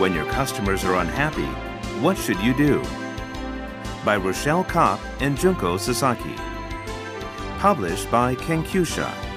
When your customers are unhappy, what should you do? By Rochelle Kopp and Junko Sasaki. Published by Kenkyusha.